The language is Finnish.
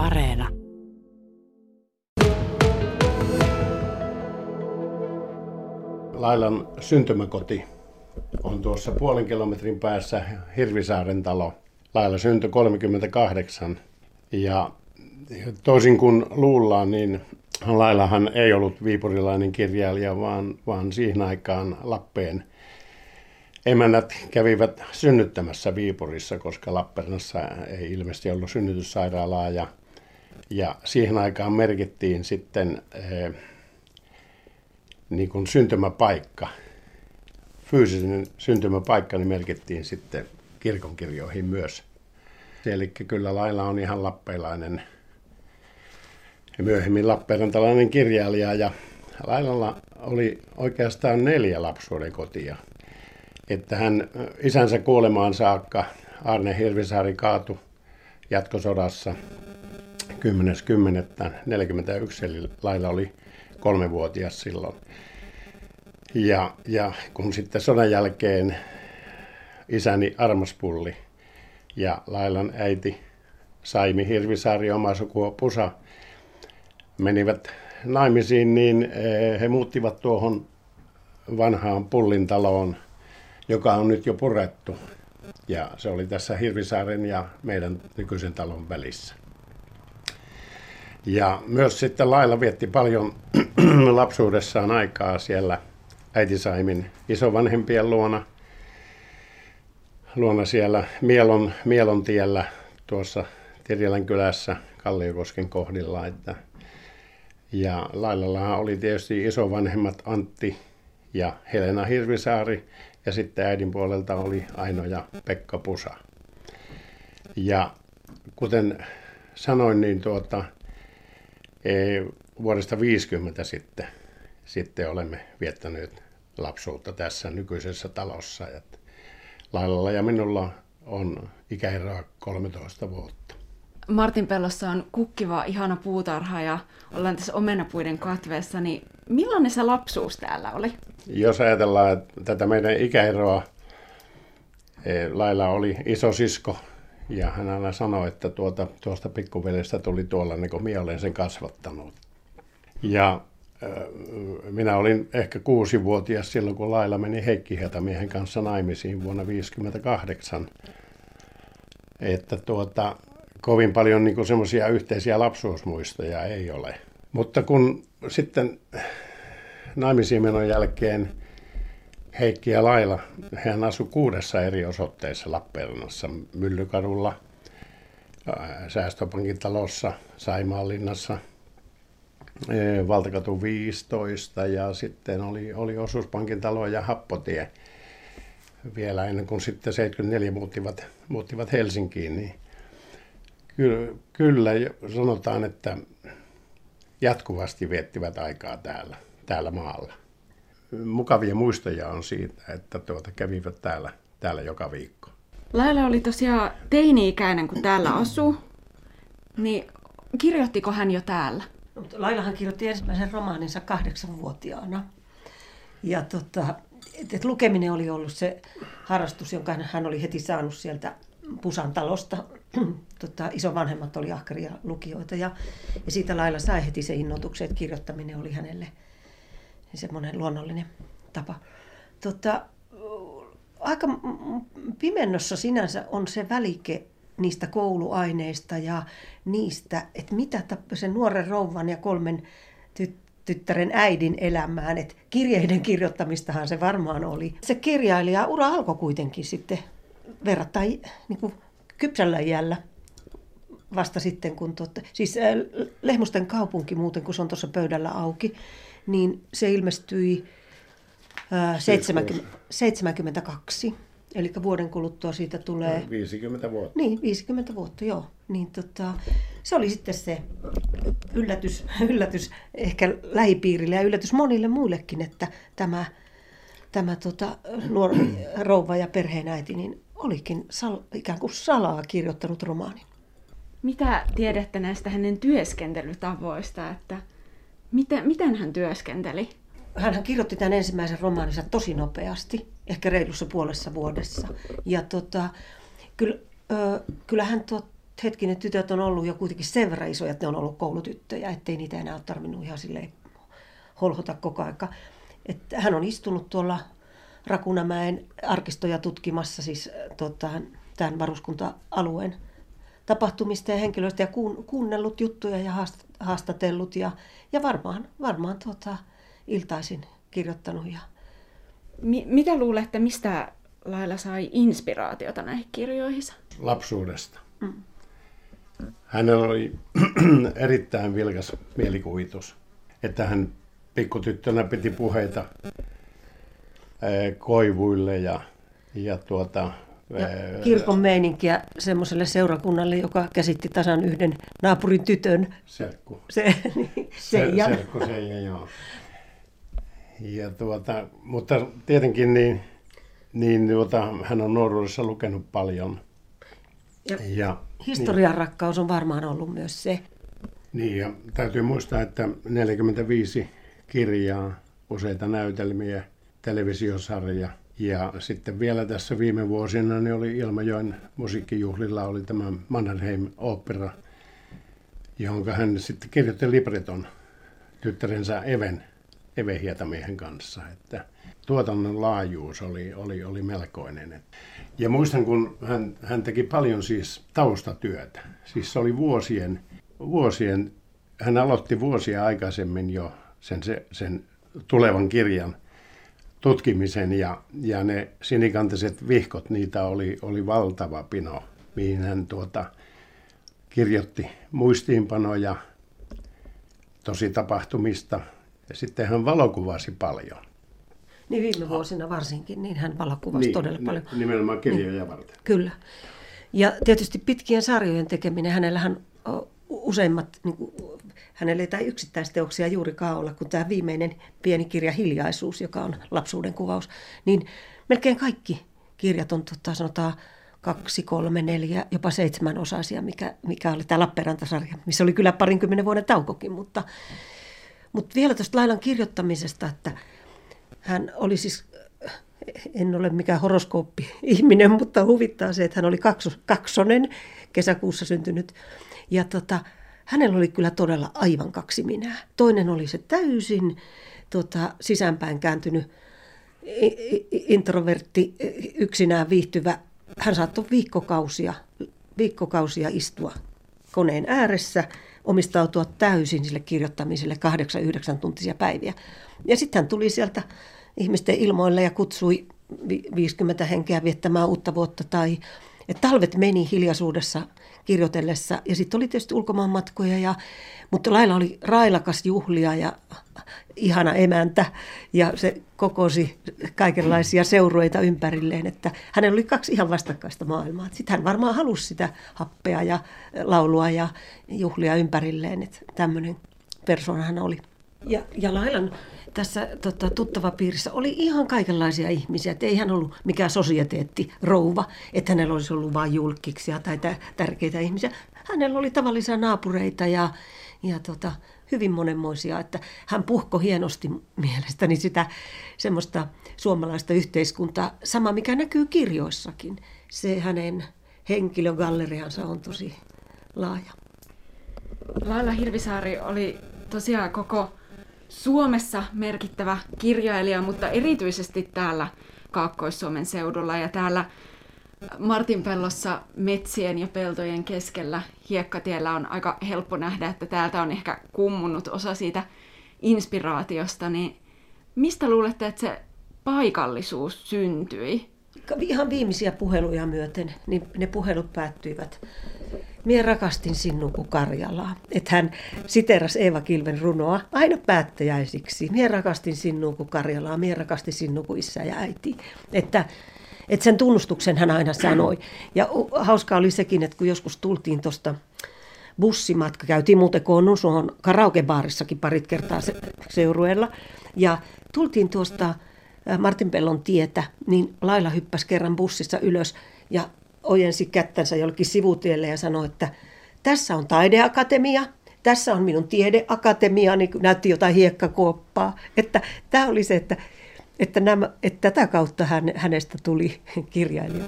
Areena. Lailan syntymäkoti on tuossa puolen kilometrin päässä Hirvisaaren talo. Laila syntyi 38 ja toisin kuin luullaan, niin Lailahan ei ollut viipurilainen kirjailija, vaan, vaan siihen aikaan Lappeen emännät kävivät synnyttämässä Viipurissa, koska Lappeenrannassa ei ilmeisesti ollut synnytyssairaalaa ja, ja siihen aikaan merkittiin sitten eh, niin kuin syntymäpaikka, fyysinen syntymäpaikka, niin merkittiin sitten kirkonkirjoihin myös. Eli kyllä lailla on ihan lappeilainen ja myöhemmin Lappeenrantalainen kirjailija ja Lailalla oli oikeastaan neljä lapsuuden kotia. Että hän isänsä kuolemaan saakka Arne Hirvisaari kaatu jatkosodassa 10.10.41, eli Laila oli kolmevuotias silloin. Ja, ja kun sitten sodan jälkeen isäni Armaspulli ja Lailan äiti Saimi Hirvisaari, oma sukua Pusa, menivät naimisiin, niin eh, he muuttivat tuohon vanhaan pullintaloon, joka on nyt jo purettu. Ja se oli tässä Hirvisaaren ja meidän nykyisen talon välissä. Ja myös sitten Laila vietti paljon lapsuudessaan aikaa siellä äiti Saimin isovanhempien luona, luona siellä Mielon, Mielon tiellä tuossa Tirjelän kylässä Kalliokosken kohdilla. Että ja Lailallahan oli tietysti isovanhemmat Antti ja Helena Hirvisaari ja sitten äidin puolelta oli Aino ja Pekka Pusa. Ja kuten sanoin, niin tuota, vuodesta 50 sitten, sitten olemme viettäneet lapsuutta tässä nykyisessä talossa. Et Lailalla ja minulla on ikäeroa 13 vuotta. Martin Pellossa on kukkiva, ihana puutarha ja ollaan tässä omenapuiden katveessa, niin millainen se lapsuus täällä oli? Jos ajatellaan että tätä meidän ikäeroa, eh, Laila oli iso sisko ja hän aina sanoi, että tuota, tuosta pikkuvelestä tuli tuolla, niin kuin minä olen sen kasvattanut. Ja minä olin ehkä kuusivuotias silloin, kun Laila meni Heikki Hietamiehen kanssa naimisiin vuonna 1958. Että tuota, kovin paljon niin semmoisia yhteisiä lapsuusmuistoja ei ole. Mutta kun sitten naimisiin menon jälkeen Heikki ja Laila, hän asui kuudessa eri osoitteessa Lappeenrannassa, Myllykadulla, Säästöpankin talossa, Saimaanlinnassa, Valtakatu 15 ja sitten oli, oli Osuuspankin talo ja Happotie vielä ennen kuin sitten 74 muuttivat, muuttivat Helsinkiin, niin Kyllä, kyllä sanotaan, että jatkuvasti viettivät aikaa täällä, täällä maalla. Mukavia muistoja on siitä, että tuota, kävivät täällä, täällä joka viikko. Laila oli tosiaan teini-ikäinen, kun täällä asuu. Niin kirjoittiko hän jo täällä? Lailahan kirjoitti ensimmäisen romaaninsa kahdeksanvuotiaana. Ja tota, et, et lukeminen oli ollut se harrastus, jonka hän oli heti saanut sieltä Pusan talosta tota, isovanhemmat oli ahkeria lukijoita ja, ja siitä lailla sai heti se innotuksen, että kirjoittaminen oli hänelle semmoinen luonnollinen tapa. Tota, aika pimennossa sinänsä on se välike niistä kouluaineista ja niistä, että mitä sen nuoren rouvan ja kolmen tyttären äidin elämään. Että kirjeiden kirjoittamistahan se varmaan oli. Se kirjailija ura alkoi kuitenkin sitten verrattain niin kuin kypsällä iällä vasta sitten, kun totta, siis äh, Lehmusten kaupunki muuten, kun se on tuossa pöydällä auki, niin se ilmestyi äh, 70, 72. Eli vuoden kuluttua siitä tulee... 50 vuotta. Niin, 50 vuotta, joo. Niin tota, se oli sitten se yllätys, yllätys ehkä lähipiirille ja yllätys monille muillekin, että tämä, tämä tota, nuori rouva ja perheenäiti niin olikin sal, ikään kuin salaa kirjoittanut romaanin. Mitä tiedätte näistä hänen työskentelytavoista, että miten, miten hän työskenteli? Hän kirjoitti tämän ensimmäisen romaaninsa tosi nopeasti, ehkä reilussa puolessa vuodessa. Ja tota, kyllä, ö, kyllä hän tuo, hetkinen, tytöt on ollut jo kuitenkin sen verran isoja, että ne on ollut koulutyttöjä, ettei niitä enää ole tarvinnut ihan silleen holhota koko aika. Että hän on istunut tuolla Rakunamäen arkistoja tutkimassa siis tota, tämän varuskunta-alueen tapahtumista ja henkilöistä ja kuunnellut juttuja ja haastatellut ja, ja varmaan, varmaan tota, iltaisin kirjoittanut. Ja... Mi- mitä luulette, mistä Laila sai inspiraatiota näihin kirjoihinsa? Lapsuudesta. Mm. Hänellä oli erittäin vilkas mielikuvitus, että hän pikkutyttönä piti puheita koivuille ja, ja tuota, ja kirkon meininkiä semmoiselle seurakunnalle, joka käsitti tasan yhden naapurin tytön. Serkku. Se, niin, Seija. Se, serkku Seija, joo. Ja tuota, mutta tietenkin niin, niin tuota, hän on nuoruudessa lukenut paljon. Ja, ja historian niin, rakkaus on varmaan ollut myös se. Niin, ja täytyy muistaa, että 45 kirjaa, useita näytelmiä, televisiosarja – ja sitten vielä tässä viime vuosina niin oli Ilmajoen musiikkijuhlilla oli tämä Mannerheim-opera, jonka hän sitten kirjoitti libreton tyttärensä Even, Eve Hietamiehen kanssa. Että tuotannon laajuus oli, oli, oli melkoinen. Ja muistan, kun hän, hän teki paljon siis taustatyötä. Siis se oli vuosien, vuosien, hän aloitti vuosia aikaisemmin jo sen, sen tulevan kirjan – tutkimisen ja, ja ne sinikantiset vihkot, niitä oli, oli valtava pino, mihin hän tuota, kirjoitti muistiinpanoja tosi tapahtumista ja sitten hän valokuvasi paljon. Niin viime vuosina varsinkin, niin hän valokuvasi niin, todella paljon. Nimenomaan kirjoja niin, varten. Kyllä. Ja tietysti pitkien sarjojen tekeminen, hänellähän useimmat niin kuin, hänellä ei tai yksittäisteoksia juurikaan olla, kun tämä viimeinen pieni kirja Hiljaisuus, joka on lapsuuden kuvaus, niin melkein kaikki kirjat on tota, sanotaan kaksi, kolme, neljä, jopa seitsemän osaisia, mikä, mikä oli tämä Lappeenrantasarja, missä oli kyllä parinkymmenen vuoden taukokin, mutta, mutta vielä tuosta Lailan kirjoittamisesta, että hän oli siis, en ole mikään horoskooppi-ihminen, mutta huvittaa se, että hän oli kaksonen, kesäkuussa syntynyt, ja tota, hänellä oli kyllä todella aivan kaksi minää. Toinen oli se täysin tota, sisäänpäin kääntynyt introvertti, yksinään viihtyvä. Hän saattoi viikkokausia, viikkokausia istua koneen ääressä, omistautua täysin sille kirjoittamiselle kahdeksan, yhdeksän tuntisia päiviä. Ja sitten hän tuli sieltä ihmisten ilmoille ja kutsui 50 henkeä viettämään uutta vuotta tai että talvet meni hiljaisuudessa kirjoitellessa ja sitten oli tietysti ulkomaanmatkoja, ja, mutta Laila oli railakas juhlia ja ihana emäntä ja se kokosi kaikenlaisia seurueita ympärilleen, että hänellä oli kaksi ihan vastakkaista maailmaa. Sitten hän varmaan halusi sitä happea ja laulua ja juhlia ympärilleen, että tämmöinen persona hän oli. Ja, ja Lailan tässä tota, tuttava piirissä oli ihan kaikenlaisia ihmisiä. Et ei hän ollut mikään sosieteetti rouva, että hänellä olisi ollut vain julkiksia tai tärkeitä ihmisiä. Hänellä oli tavallisia naapureita ja, ja tota, hyvin monenmoisia, että hän puhko hienosti mielestäni sitä semmoista suomalaista yhteiskuntaa, sama mikä näkyy kirjoissakin. Se hänen henkilögalleriansa on tosi laaja. Laila Hirvisaari oli tosiaan koko Suomessa merkittävä kirjailija, mutta erityisesti täällä Kaakkois-Suomen seudulla ja täällä Martinpellossa metsien ja peltojen keskellä hiekkatiellä on aika helppo nähdä, että täältä on ehkä kummunut osa siitä inspiraatiosta, niin mistä luulette, että se paikallisuus syntyi? Ihan viimeisiä puheluja myöten, niin ne puhelut päättyivät Mie rakastin sinun kuin Karjalaa. Että hän siteras Eeva Kilven runoa aina päättäjäisiksi. Mie rakastin sinun kuin Karjalaa, mie rakastin sinun kuin isä ja äiti. Että, että sen tunnustuksen hän aina sanoi. Ja hauskaa oli sekin, että kun joskus tultiin tuosta bussimatka, käytiin muuten Konnusuon karaokebaarissakin parit kertaa seurueella. Ja tultiin tuosta Martinpellon tietä, niin Laila hyppäsi kerran bussissa ylös ja ojensi kättänsä jollekin sivutielle ja sanoi, että tässä on taideakatemia, tässä on minun tiedeakatemia, niin näytti jotain hiekkakuoppaa. Että tämä oli se, että, että, nämä, että tätä kautta hän, hänestä tuli kirjailija.